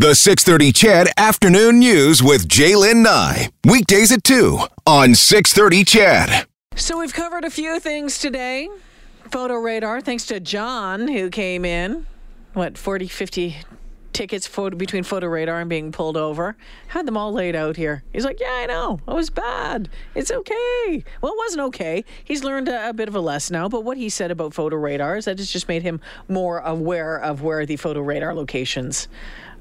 The 630 CHED Afternoon News with J'lyn Nye. Weekdays at 2 on 630 CHED. So we've covered a few things today. Photo radar, thanks to John, who came in, what, 40, 50 tickets photo, between photo radar and being pulled over. Had them all laid out here. He's like, Yeah, I know. It was bad. It's okay. Well, it wasn't okay. He's learned a, a bit of a lesson now, but what he said about photo radar is that it's just made him more aware of where the photo radar locations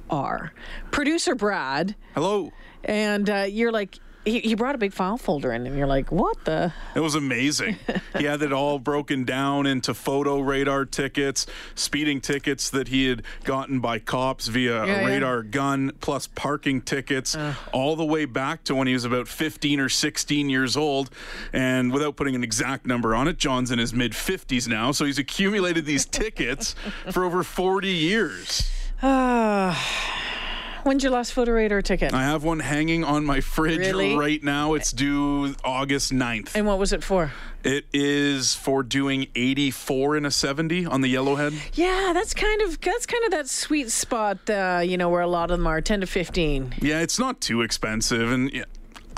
are. Producer Brad, Hello. and uh, you're like, he, he brought a big file folder in, and you're like, What the? It was amazing. he had it all broken down into photo radar tickets, speeding tickets that he had gotten by cops via Yeah, a yeah. radar gun, plus parking tickets, all the way back to when he was about 15 or 16 years old. And without putting an exact number on it, John's in his mid 50s now. So he's accumulated these tickets for over 40 years. When's your last photo radar ticket? I have one hanging on my fridge Really? right now. It's due August 9th. and what was it for? It is for doing 84 in a 70 on the Yellowhead. Yeah, that's kind of that's kind of that sweet spot, uh, you know, where a lot of them are ten to fifteen. Yeah, it's not too expensive, and yeah,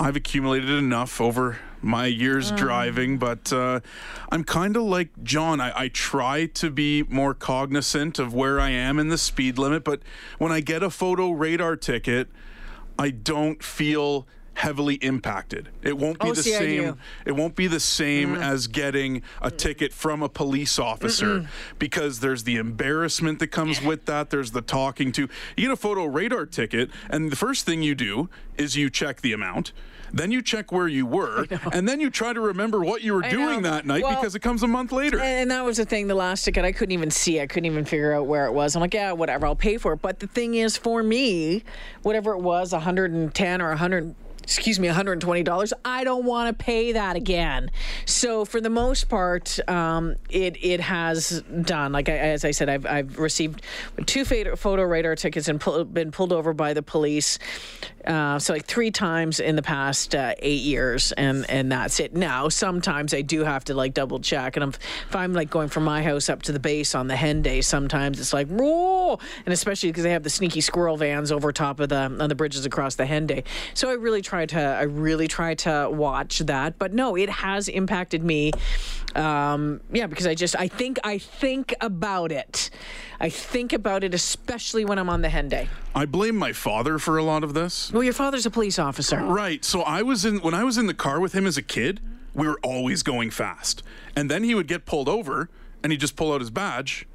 I've accumulated enough over my years driving. But uh, I'm kind of like John. I, I try to be more cognizant of where I am in the speed limit. But when I get a photo radar ticket, I don't feel heavily impacted. It won't be Oh, the see, same. It won't be the same mm-hmm. as getting a mm. ticket from a police officer because there's the embarrassment that comes with that. There's the talking to. You get a photo radar ticket, and the first thing you do is you check the amount. Then you check where you were, and then you try to remember what you were I doing know. that night Well- because it comes a month later. And that was the thing. The last ticket, I couldn't even see. I couldn't even figure out where it was. I'm like, yeah, whatever. I'll pay for it. But the thing is, for me, whatever it was, 110 or 100. Excuse me, $120. I don't want to pay that again. So for the most part, um, it it has done. Like I, as I said, I've I've received two photo, radar tickets and pull, been pulled over by the police. Uh, so like three times in the past uh, eight years, and and that's it. Now sometimes I do have to like double check, and I'm, if I'm like going from my house up to the base on the Henday, sometimes it's like whoa, and especially because they have the sneaky squirrel vans over top of the on the bridges across the Henday. So I really try to I really try to watch that, but no, it has impacted me. Um, yeah, because I just I think I think about it. I think about it, especially when I'm on the Henday. I blame my father for a lot of this. Well, your father's a police officer. Right. So I was in when I was in the car with him as a kid, we were always going fast. And then he would get pulled over and he'd just pull out his badge.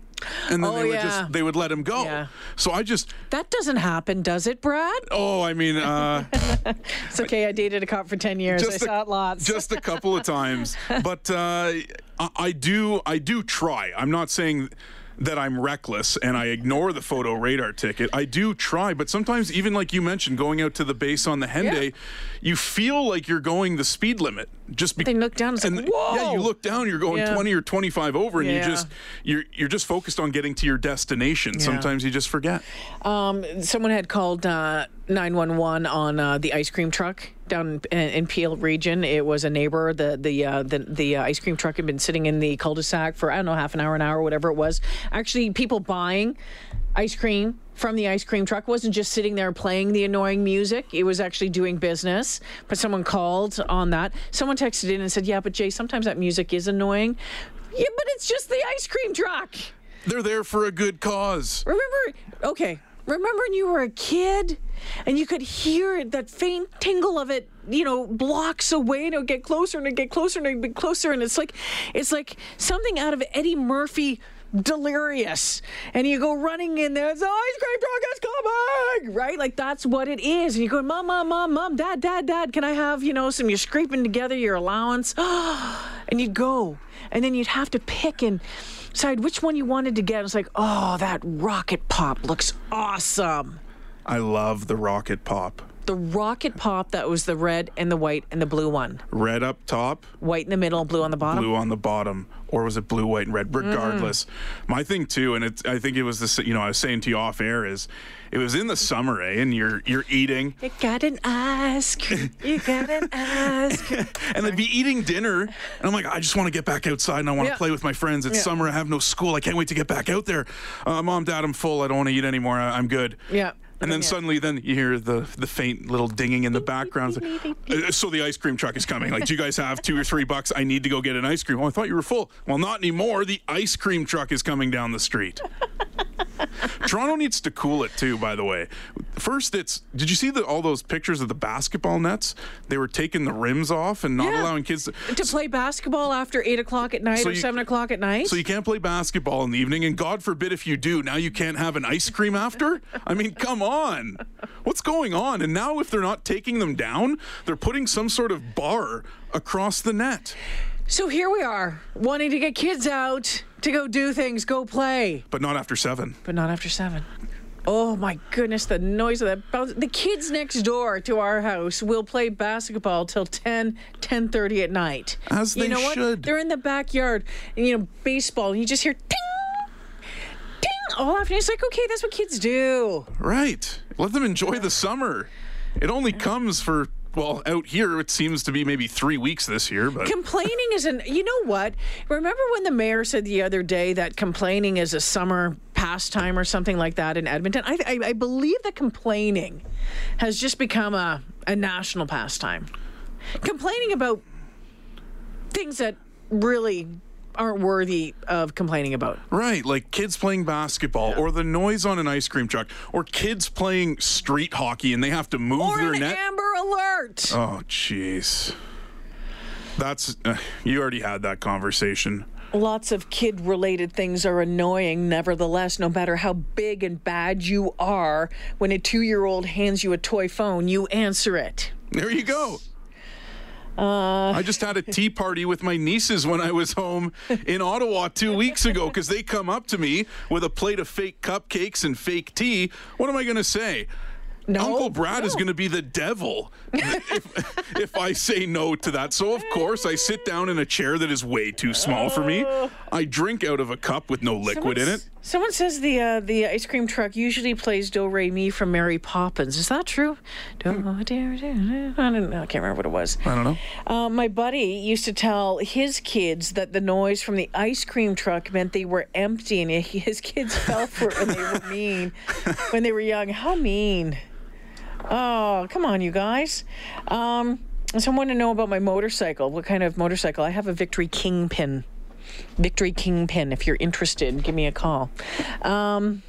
And then Oh, they would yeah. just they would let him go. Yeah. So I just That doesn't happen, does it, Brad? oh, I mean uh It's okay. I dated a cop for 10 years. I saw a, it lots. just a couple of times. But uh I, I do I do try. I'm not saying that I'm reckless and I ignore the photo radar ticket. I do try, but sometimes even like you mentioned, going out to the base on the Henday, you feel like you're going the speed limit just because They look down, it's like, yeah, you look down, you're going Yeah. 20 or 25 over, and you just you're you're just focused on getting to your destination. Sometimes you just forget. Um, someone had called uh, 911 on uh, the ice cream truck down in, in Peel region. It was a neighbor. The the uh, the, the uh, ice cream truck had been sitting in the cul-de-sac for I don't know half an hour, an hour, whatever it was. Actually, people buying ice cream from the ice cream truck wasn't just sitting there playing the annoying music. It was actually doing business. But someone called on that. Someone texted in and said, "Yeah, but Jay, sometimes that music is annoying." Yeah, but it's just the ice cream truck. They're there for a good cause. Remember, okay, remember when you were a kid and you could hear it, that faint tingle of it, you know, blocks away and it would get closer and it get closer and it get closer. And it's like, it's like something out of Eddie Murphy delirious. And you go running in there it's the ice cream truck is coming! Right? Like that's what it is. And you go mom mom mom mom dad dad dad can i have you know some you're scraping together your allowance? And you'd go. And then you'd have to pick and decide which one you wanted to get it's like oh that rocket pop looks awesome I love the rocket pop. The rocket pop that was the red and the white and the blue one Red up top, white in the middle blue on the bottom blue on the bottom, or was it blue, white, and red? Regardless, my thing too, and it's I think it was this. You know, I was saying to you off air is, it was in the summer, eh? And you're you're eating, You got an ask. You got an ask. and I'd be eating dinner, and I'm like, I just want to get back outside and I want to Yeah. play with my friends. It's Yeah. summer, I have no school, I can't wait to get back out there. Uh, Mom, Dad, I'm full. I don't want to eat anymore. I- I'm good. Yeah. And then suddenly, then you hear the the faint little dinging in the background. Like, "Uh, so the ice cream truck is coming. Like, do you guys have two or three bucks? I need to go get an ice cream. Oh, I thought you were full. Well, not anymore. The ice cream truck is coming down the street. Toronto needs to cool it too. By the way, first it's. Did you see the, all those pictures of the basketball nets? They were taking the rims off and not Yeah. allowing kids to. to play basketball after eight o'clock at night So or you- seven o'clock at night. So you can't play basketball in the evening, and God forbid if you do, now you can't have an ice cream after? I mean, come on. What's going on? And now if they're not taking them down, they're putting some sort of bar across the net. So here we are, wanting to get kids out to go do things, go play, But not after seven. but not after seven. Oh my goodness, the noise of that bounce. The kids next door to our house will play basketball till 10, 10.30 at night. As you they know what? should. They're in the backyard, and you know, baseball, and you just hear ting, ting all afternoon. It's like, okay, that's what kids do. Right. Let them enjoy the summer. It only comes for, well, out here, it seems to be maybe three weeks this year, but. complaining is an you know what remember when the mayor said the other day that complaining is a summer pastime or something like that in edmonton i, I, I believe that complaining has just become a, a national pastime complaining about things that really aren't worthy of complaining about Right, like kids playing basketball, or the noise on an ice cream truck, or kids playing street hockey and they have to move or their an net. amber alert Oh, jeez. That's uh, you already had that conversation. Lots of kid related things are annoying, nevertheless, no matter how big and bad you are. When a two year old hands you a toy phone, you answer it. There you go. Uh, I just had a tea party with my nieces when I was home in Ottawa two weeks ago because they come up to me with a plate of fake cupcakes and fake tea. What am I going to say? No, Uncle Brad is going to be the devil if, if I say no to that. So, of course, I sit down in a chair that is way too small for me. Uh. I drink out of a cup with no liquid in it. Someone says the uh, the ice cream truck usually plays Do Re Mi from Mary Poppins. Is that true? Do, do, do, do. I don't know. I can't remember what it was. I don't know. Uh, my buddy used to tell his kids that the noise from the ice cream truck meant they were empty, and his kids fell for it when they were mean, when they were young. How mean! Oh, come on, you guys. Um, someone to know about my motorcycle. What kind of motorcycle? I have a Victory Kingpin. Victory Kingpin. If you're interested, give me a call. Um,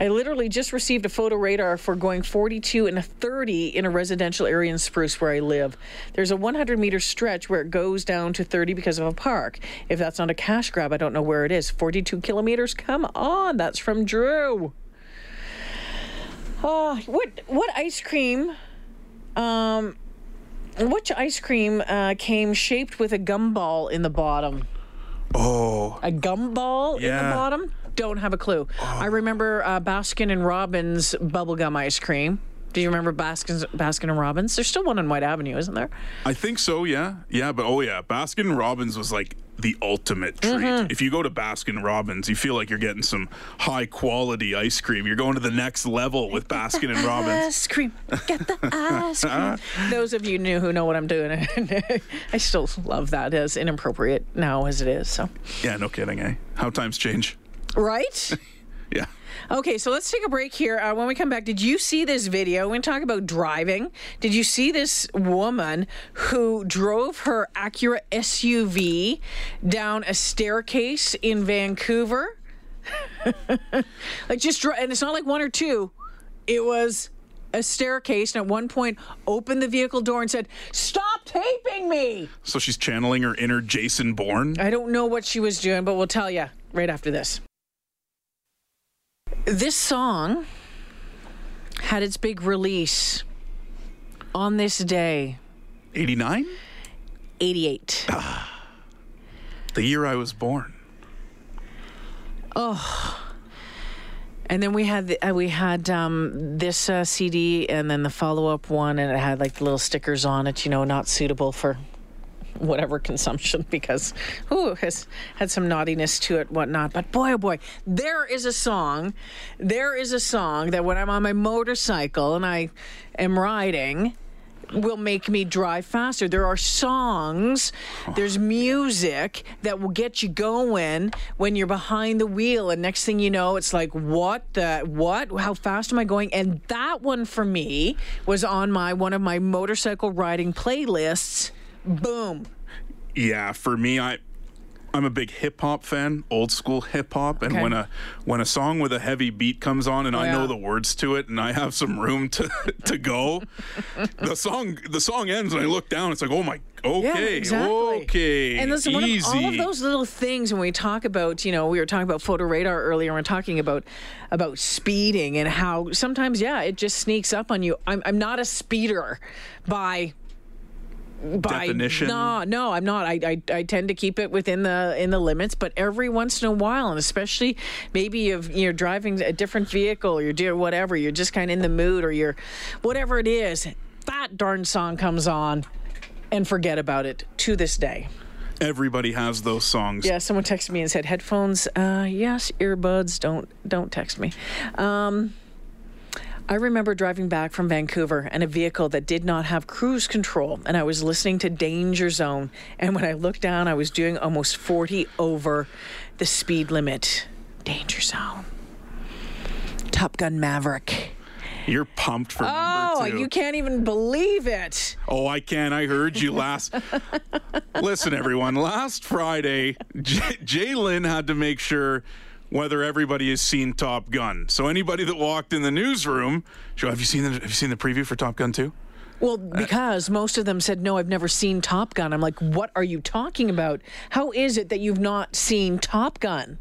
I literally just received a photo radar for going 42 and a 30 in a residential area in Spruce where I live. There's a 100 meter stretch where it goes down to 30 because of a park. If that's not a cash grab, I don't know where it is. 42 kilometers? Come on, that's from Drew. Oh, what what ice cream? Um, which ice cream uh, came shaped with a gumball in the bottom? Oh, A gumball in the bottom? Don't have a clue. I remember uh, Baskin and Robbins bubblegum ice cream. Do you remember Baskin Baskin and Robbins? There's still one on Whyte Avenue, isn't there? I think so, yeah. Yeah, but oh yeah, Baskin and Robbins was like the ultimate treat. Mm-hmm. If you go to Baskin Robbins, you feel like you're getting some high quality ice cream. You're going to the next level with Baskin and Robbins. Ice cream. Get the ice cream. Those of you new who know what I'm doing, I still love that as inappropriate now as it is. So, Yeah, no kidding, eh? How times change. right? Yeah. Okay, so let's take a break here. Uh, when we come back, did you see this video? We're going to talk about driving. Did you see this woman who drove her Acura SUV down a staircase in Vancouver? like just dri- and it's not like one or two. It was a staircase, and at one point opened the vehicle door and said, "Stop taping me." So she's channeling her inner Jason Bourne. I don't know what she was doing, but we'll tell you right after this. This song had its big release on this day, 89? 88. The year I was born. Oh. And then we had the, uh, we had um, this uh, CD, and then the follow up one, and it had like the little stickers on it, you know, not suitable for whatever consumption because who has had some naughtiness to it whatnot but boy oh boy there is a song there is a song that when i'm on my motorcycle and i am riding will make me drive faster. There are songs, there's music that will get you going when you're behind the wheel and next thing you know it's like what the what how fast am I going? And that one for me was on my one of my motorcycle riding playlists. Boom. Yeah, for me, I I'm a big hip hop fan, old school hip hop, and Okay. when a when a song with a heavy beat comes on and I know the words to it and I have some room to to go, the song the song ends and I look down. It's like, oh my, okay, okay, And listen, one of, all of those little things when we talk about, you know, we were talking about photo radar earlier. and We're talking about about speeding and how sometimes, yeah, it just sneaks up on you. I'm I'm not a speeder by by Definition? No, no, I'm not. I, I I tend to keep it within the in the limits, but every once in a while, and especially maybe you've, you're driving a different vehicle, or you're doing whatever, you're just kind of in the mood, or you're whatever it is. That darn song comes on, and forget about it to this day. Everybody has those songs. Yeah, someone texted me and said headphones. Uh, yes, earbuds. Don't don't text me. Um, I remember driving back from Vancouver in a vehicle that did not have cruise control, and I was listening to Danger Zone. And when I looked down, I was doing almost 40 over the speed limit. Danger Zone. Top Gun Maverick. You're pumped for Oh, number two. you can't even believe it. Oh, I can. I heard you last. Listen, everyone. Last Friday, J- J'lyn had to make sure whether everybody has seen Top Gun. So anybody that walked in the newsroom, Joe, have you seen the Have you seen the preview for Top Gun 2? Well, because most of them said, no, I've never seen Top Gun. I'm like, what are you talking about? How is it that you've not seen Top Gun?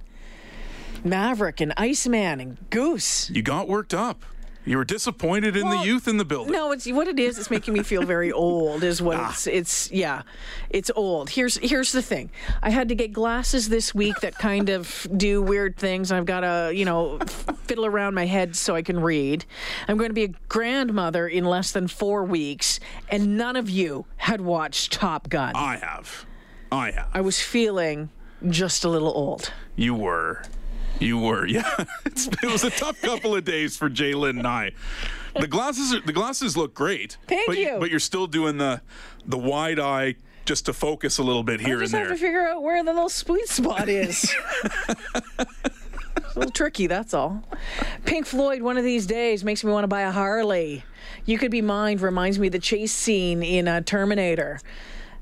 Maverick and Iceman and Goose. You got worked up. You were disappointed in the youth in the building. No, it's what it is. It's making me feel very old. Is what Ah. it's. It's yeah, it's old. Here's here's the thing. I had to get glasses this week that kind of do weird things. I've got to you know fiddle around my head so I can read. I'm going to be a grandmother in less than four weeks, and none of you had watched Top Gun. I have. I have. I was feeling just a little old. You were. You were. Yeah. It's, it was a tough couple of days for J'lyn and I. The glasses are, the glasses look great. Thank but, you. But you're still doing the the wide eye just to focus a little bit here and I just have to figure out where the little sweet spot is. A little tricky, that's all. Pink Floyd, one of these days, makes me want to buy a Harley. You Could Be Mine reminds me of the chase scene in uh, Terminator.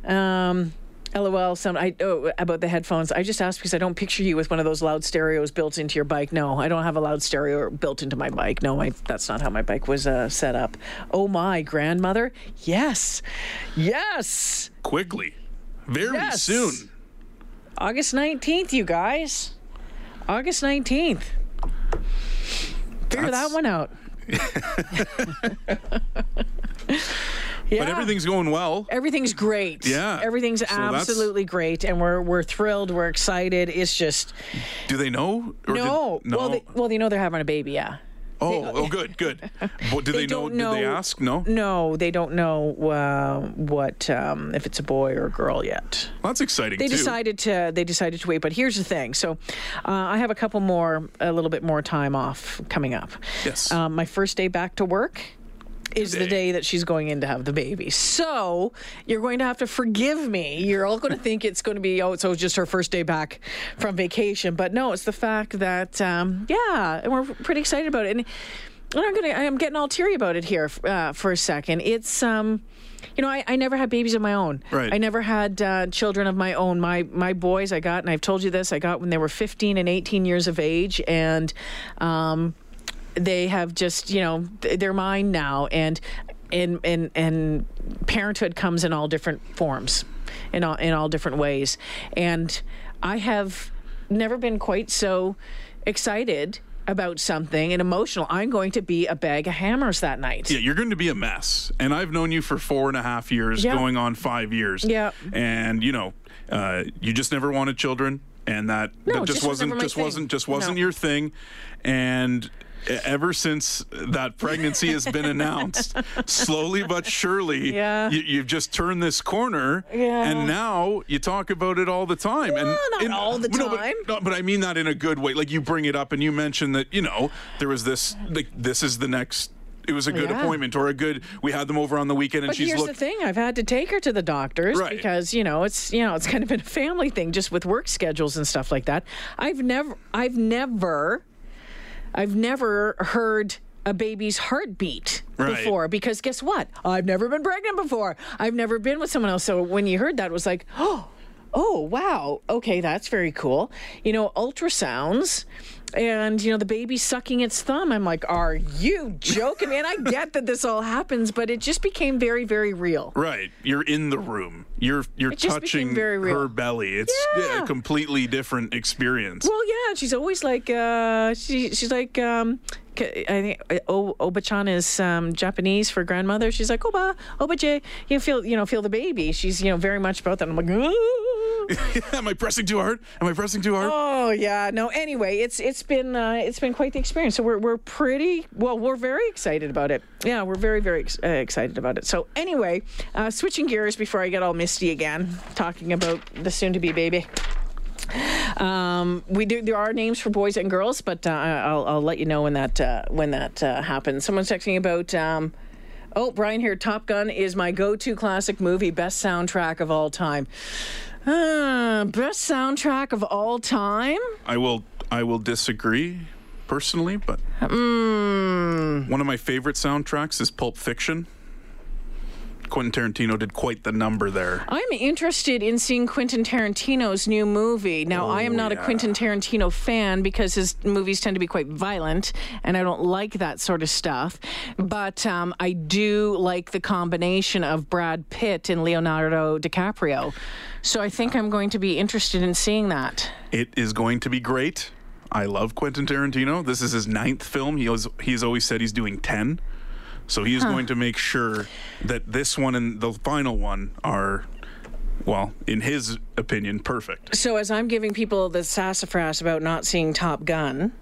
Um, LOL, some I oh, about the headphones. I just asked because I don't picture you with one of those loud stereos built into your bike. No, I don't have a loud stereo built into my bike. No, my, that's not how my bike was uh, set up. Oh my grandmother, yes, yes. Quickly. Very Yes. soon. August 19th, you guys. August 19th. Figure That's- that one out. yeah. But everything's going well. Everything's great. Yeah. Everything's So absolutely great. And we're we're thrilled. We're excited. It's just Do they know? No. Did, no. Well, they, well, they know they're having a baby, yeah. oh, oh, good, good. But do they, know? don't Did they ask? No. No, they don't know uh, what um, if it's a boy or a girl yet. That's exciting They too. decided to they decided to wait, but here's the thing. So, uh, I have a couple more, a little bit more time off coming up. Yes. Um, my first day back to work is the day that she's going in to have the baby. So you're going to have to forgive me. You're all going to think it's going to be oh, so it's just her first day back from vacation, but no, it's the fact that um, yeah, and we're pretty excited about it. And, and I'm gonna I'm getting all teary about it here uh, for a second. It's um. You know, I, I never had babies of my own. Right. I never had uh, children of my own. My my boys I got, and I've told you this, I got when they were 15 and 18 years of age, and um, they have just you know th- they're mine now and and and and parenthood comes in all different forms in all in all different ways and i have never been quite so excited about something and emotional i'm going to be a bag of hammers that night Yeah, you're going to be a mess. And I've known you for four and a half years, Yeah. going on five years. Yeah. And you know, uh, you just never wanted children, and that, No, that just, just was wasn't just wasn't just wasn't No. your thing. And ever since that pregnancy has been announced, slowly but surely, Yeah. you, you've just turned this corner. Yeah. And now you talk about it all the time. and not and- all the no, but- time. no, but I mean that in a good way. Like you bring it up and you mention that you know there was this like this is the next it was a good Yeah. appointment or a good. We had them over on the weekend, and But she's here's looked. the thing: I've had to take her to the doctors Right. because you know it's you know it's kind of been a family thing, just with work schedules and stuff like that. I've never, I've never, I've never heard a baby's heartbeat Right. before because guess what? I've never been pregnant before. I've never been with someone else. So when you heard that, it was like, oh, oh wow, okay, that's very cool. You know, ultrasounds. And you know the baby sucking its thumb. I'm like, are you joking me? And I get that this all happens, but it just became very, very real. Right, you're in the room. You're you're It just became touching very her belly. It's Yeah. a completely different experience. Well, yeah, she's always like, uh, she, she's like, um, I think uh, o- Oba-chan is um, Japanese for grandmother. She's like, Oba, Oba-J, you feel, you know, feel the baby. She's, you know, very much about that. I'm like, Am I pressing too hard? Am I pressing too hard? oh yeah, no. Anyway, it's it's been uh, it's been quite the experience. So we're we're pretty well. We're very excited about it. Yeah, we're very very ex- uh, excited about it. So anyway, uh, switching gears before I get all misty again, talking about the soon-to-be baby. Um, we do. There are names for boys and girls, but uh, I'll, I'll let you know when that uh, when that uh, happens. Someone's texting about. Um, oh, Brian here. Top Gun is my go-to classic movie, best soundtrack of all time. Uh, best soundtrack of all time. I will I will disagree personally, but Hmm. one of my favorite soundtracks is Pulp Fiction. Quentin Tarantino did quite the number there. I'm interested in seeing Quentin Tarantino's new movie. Now, I am not a. Quentin Tarantino fan because his movies tend to be quite violent, and I don't like that sort of stuff. But um, I do like the combination of Brad Pitt and Leonardo DiCaprio. So I think I'm going to be interested in seeing that. It is going to be great. I love Quentin Tarantino. This is his ninth film. He has, he's always said he's doing 10. So he is going to make sure that this one and the final one are, well, in his opinion, perfect. So as I'm giving people the sassafras about not seeing Top Gun,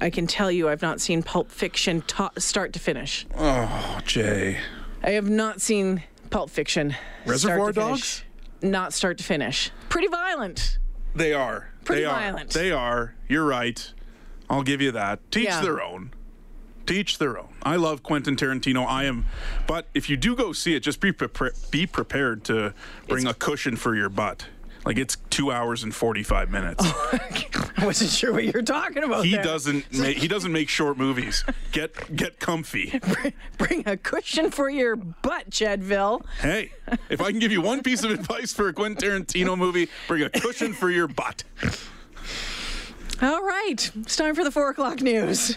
I can tell you I've not seen Pulp Fiction to- start to finish. Oh, Jay. I have not seen Pulp Fiction. Reservoir start to Dogs? finish. Not start to finish. Pretty violent. They are. Pretty they are. violent. They are. You're right. I'll give you that. Teach Yeah. their own. Teach their own. I love Quentin Tarantino. I am, but if you do go see it, just be be prepared to bring a cushion for your butt. Like it's two hours and forty five minutes. I wasn't sure what you were talking about. he there. doesn't. Ma- he doesn't make short movies. Get get comfy. bring a cushion for your butt, Jedville. Hey, if I can give you one piece of advice for a Quentin Tarantino movie, bring a cushion for your butt. All right, it's time for the four o'clock news.